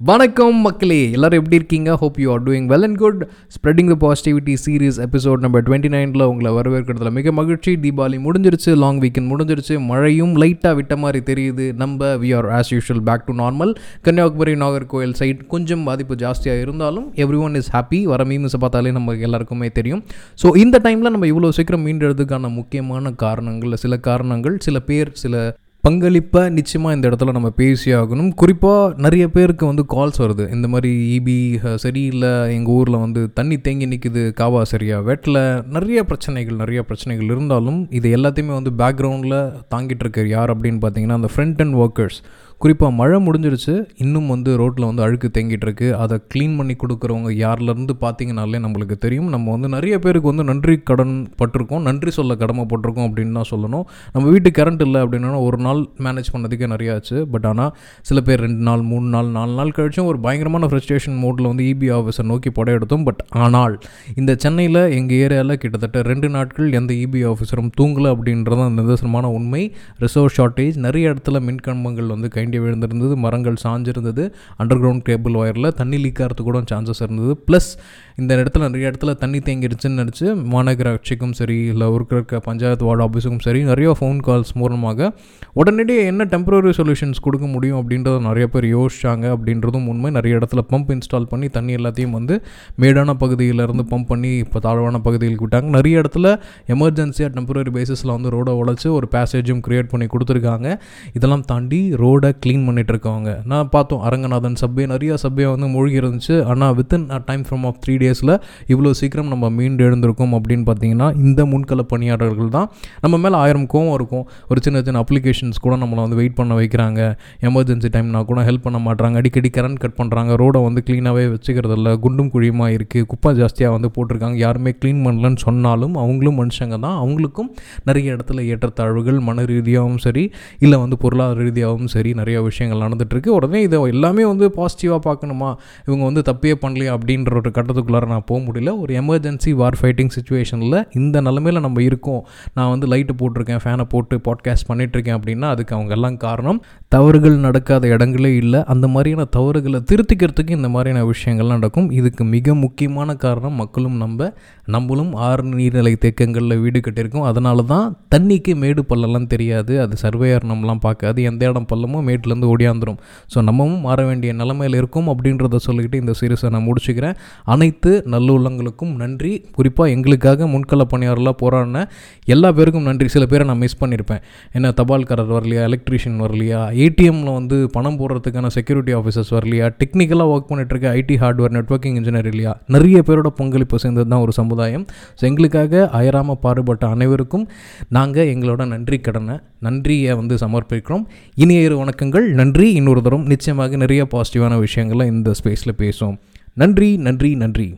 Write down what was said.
வணக்கம் மக்களே எல்லாரும் எப்படி இருக்கீங்க? Hope you are doing well and good spreading the positivity series episode number twenty நைனில் உங்களை வரவேற்கிறதுல மிக மகிழ்ச்சி. தீபாவளி முடிஞ்சிருச்சு லாங் வீக்கெண்ட் முடிஞ்சிருச்சு. மழையும் லைட்டாக விட்ட மாதிரி தெரியுது. நம்ம we are as usual back to normal Kanyakumari Nagercoil side கொஞ்சம் பாதிப்பு ஜாஸ்தியாக இருந்தாலும் எவ்ரி ஒன் இஸ் ஹாப்பி வர மீம்ஸை பார்த்தாலே நமக்கு எல்லாருக்குமே தெரியும். ஸோ இந்த டைமில் நம்ம இவ்வளோ சீக்கிரம் மீண்டுறதுக்கான முக்கியமான காரணங்கள் சில காரணங்கள் சில பேர் சில பங்களிப்பை நிச்சயமாக இந்த இடத்துல நம்ம பேசி ஆகணும். குறிப்பாக நிறைய பேருக்கு வந்து கால்ஸ் வருது. இந்த மாதிரி இபி சரியில்லை. எங்கள் ஊரில் வந்து தண்ணி தேங்கி நிற்கிது காவா சரியாக வெட்டில். நிறைய பிரச்சனைகள் நிறைய பிரச்சனைகள் இருந்தாலும் இது எல்லாத்தையுமே வந்து பேக்ரவுண்டில் தாங்கிட்டு இருக்கார் யார் அப்படின்னு பார்த்தீங்கன்னா அந்த ஃப்ரண்ட் அண்ட் ஒர்க்கர்ஸ் குறிப்பாக மழை முடிஞ்சிருச்சு இன்னும் வந்து ரோட்டில் வந்து அழுக்கு தேங்கிட்டு இருக்கு அதை க்ளீன் பண்ணி கொடுக்குறவங்க யார்லேருந்து பார்த்தீங்கனாலே நம்மளுக்கு தெரியும். நம்ம வந்து நிறைய பேருக்கு வந்து நன்றி கடன் பட்டிருக்கோம். நன்றி சொல்ல கடமைப்பட்டிருக்கோம் அப்படின்னு தான் சொல்லணும். நம்ம வீட்டுக்கு கரண்ட் இல்லை அப்படின்னா ஒரு நாள் மேனேஜ் பண்ணதுக்கே நிறையா ஆச்சு. பட் ஆனால் சில பேர் ரெண்டு நாள் மூணு நாள் நாலு நாள் கழிச்சும் ஒரு பயங்கரமான ஃப்ரஸ்ட்ரேஷன் மோடில் வந்து இபி ஆஃபீஸர் நோக்கி படையெடுத்தோம். பட் ஆனால் இந்த சென்னையில் எங்கள் ஏரியாவில் கிட்டத்தட்ட ரெண்டு நாட்கள் எந்த இபி ஆஃபீஸரும் தூங்கலை அப்படின்றது அந்த நிதர்சனமான உண்மை. ரிசோர்ஸ் ஷார்ட்டேஜ் நிறைய இடத்துல மின்கம்பங்கள் வந்து கைண்டி விழுந்திருந்தது மரங்கள் சாஞ்சிருந்தது அண்டர் கிரவுண்ட் கேபிள் ஒயரில் தண்ணி லீக் ஆகிறதுக்கு கூட சான்சஸ் இருந்தது. ப்ளஸ் இந்த இடத்துல நிறைய இடத்துல தண்ணி தேங்கிருச்சுன்னு நினச்சி மாநகராட்சிக்கும் சரி இல்லை இருக்க பஞ்சாயத்து வார்டு ஆஃபீஸுக்கும் சரி நிறைய ஃபோன் கால்ஸ் மூலமாக உடனடியாக என்ன டெம்பரரி சொல்யூஷன்ஸ் கொடுக்க முடியும் அப்படின்றத நிறைய பேர் யோசிச்சாங்க அப்படின்றதும் உண்மை. நிறைய இடத்துல பம்ப் இன்ஸ்டால் பண்ணி தண்ணி எல்லாத்தையும் வந்து மேடான பகுதியிலேருந்து பம்ப் பண்ணி இப்போ தாழ்வான பகுதிகளுக்கு விட்டாங்க. நிறைய இடத்துல எமர்ஜென்சியாக டெம்பரரி பேசிஸில் வந்து ரோடை உழைச்சி ஒரு பேசேஜும் க்ரியேட் பண்ணி கொடுத்துருக்காங்க. இதெல்லாம் தாண்டி ரோடை க்ளீன் பண்ணிகிட்டு இருக்கவங்க. நான் பார்த்தோம் அரங்கநாதன் சப்பே நிறைய சப்பே வந்து மூழ்கி இருந்துச்சு. ஆனால் within a time from of three டேஸில் இவ்வளோ சீக்கிரம் நம்ம மீண்டு எழுந்திருக்கோம் அப்படின்னு பார்த்தீங்கன்னா இந்த முன்கள பணியாளர்கள் தான் நம்ம மேலே ஆயிரம் கோவம் இருக்கும். ஒரு சின்ன சின்ன அப்ளிகேஷன்ஸ் கூட நம்மளை வந்து வெயிட் பண்ண வைக்கிறாங்க. எமர்ஜென்சி டைம்னா கூட ஹெல்ப் பண்ண மாட்டாங்க அடிக்கடி கரண்ட் கட் பண்ணுறாங்க ரோடை வந்து க்ளீனாகவே வச்சுக்கிறதில்ல. குண்டும் குழியுமா இருக்குது குப்பை ஜாஸ்தியாக வந்து போட்டிருக்காங்க. யாருமே க்ளீன் பண்ணலன்னு சொன்னாலும் அவங்களும் மனுஷங்க தான். அவங்களுக்கும் நிறைய இடத்துல ஏற்றத்தாழ்வுகள் மன ரீதியாகவும் சரி இல்லை வந்து பொருளாதார ரீதியாகவும் சரி நிறைய விஷயங்கள் நடந்துகிட்ருக்கு உடனே இதை எல்லாமே வந்து பாசிட்டிவாக பார்க்கணுமா? இவங்க வந்து தப்பே பண்ணலையா? அப்படின்ற ஒரு உள்ளார நான் போக முடியல. ஒரு எமர்ஜென்சி வார் ஃபைட்டிங் சுச்சுவேஷனில் இந்த நிலமையில் நம்ம இருக்கோம். நான் வந்து லைட்டு போட்டிருக்கேன் ஃபேனை போட்டு பாட்காஸ்ட் பண்ணிகிட்ருக்கேன் அப்படின்னா அதுக்கு அவங்க எல்லாம் காரணம். தவறுகள் நடக்காத இடங்களே இல்லை. அந்த மாதிரியான தவறுகளை திருத்திக்கிறதுக்கு இந்த மாதிரியான விஷயங்கள் நடக்கும். இதுக்கு மிக முக்கியமான காரணம் மக்களும் நம்ம நம்மளும் ஆறு நீர்நிலை தேக்கங்களில் வீடு கட்டியிருக்கோம். அதனால தான் தண்ணிக்கு மேடு பள்ளம்லாம் தெரியாது. அது சர்வேயர் நம்மலாம் பார்க்காது. எந்த இடம் பள்ளமோ மேட்லேருந்து ஓடியாந்துடும் ஸோ நம்மவும் மாற வேண்டிய நிலமையில் இருக்கும் அப்படின்றத சொல்லிக்கிட்டு இந்த சீரியஸை நான் முடிச்சுக்கிறேன். அனைத்து நல்லுள்ளங்களுக்கும் நன்றி. குறிப்பாக எங்களுக்காக முன்கள பணியாளர்களாக போராடின எல்லா பேருக்கும் நன்றி. சில பேரை நான் மிஸ் பண்ணியிருப்பேன் என்ன தபால்காரர் வரலையா எலக்ட்ரீஷியன் வரலையா ஏடிஎம்மில் வந்து பணம் போடுறதுக்கான செக்யூரிட்டி ஆஃபீஸர்ஸ் வரலையா டெக்னிக்கலாக ஒர்க் பண்ணிட்டுருக்க ஐடி ஹார்ட்வேர் நெட்ஒர்க்கிங் இன்ஜினியர் இல்லையா நிறைய பேரோட பங்களிப்பு சேர்ந்தது தான் ஒரு சமுதாயம். ஸோ எங்களுக்காக அயராமல் பாடுபட்ட அனைவருக்கும் நாங்கள் எங்களோட நன்றி கடனை நன்றியை வந்து சமர்ப்பிக்கிறோம். இனிய இரு வணக்கங்கள். நன்றி. இன்னொரு தரம் நிச்சயமாக நிறைய பாசிட்டிவான விஷயங்களை இந்த ஸ்பேஸில் பேசுவோம். நன்றி நன்றி நன்றி.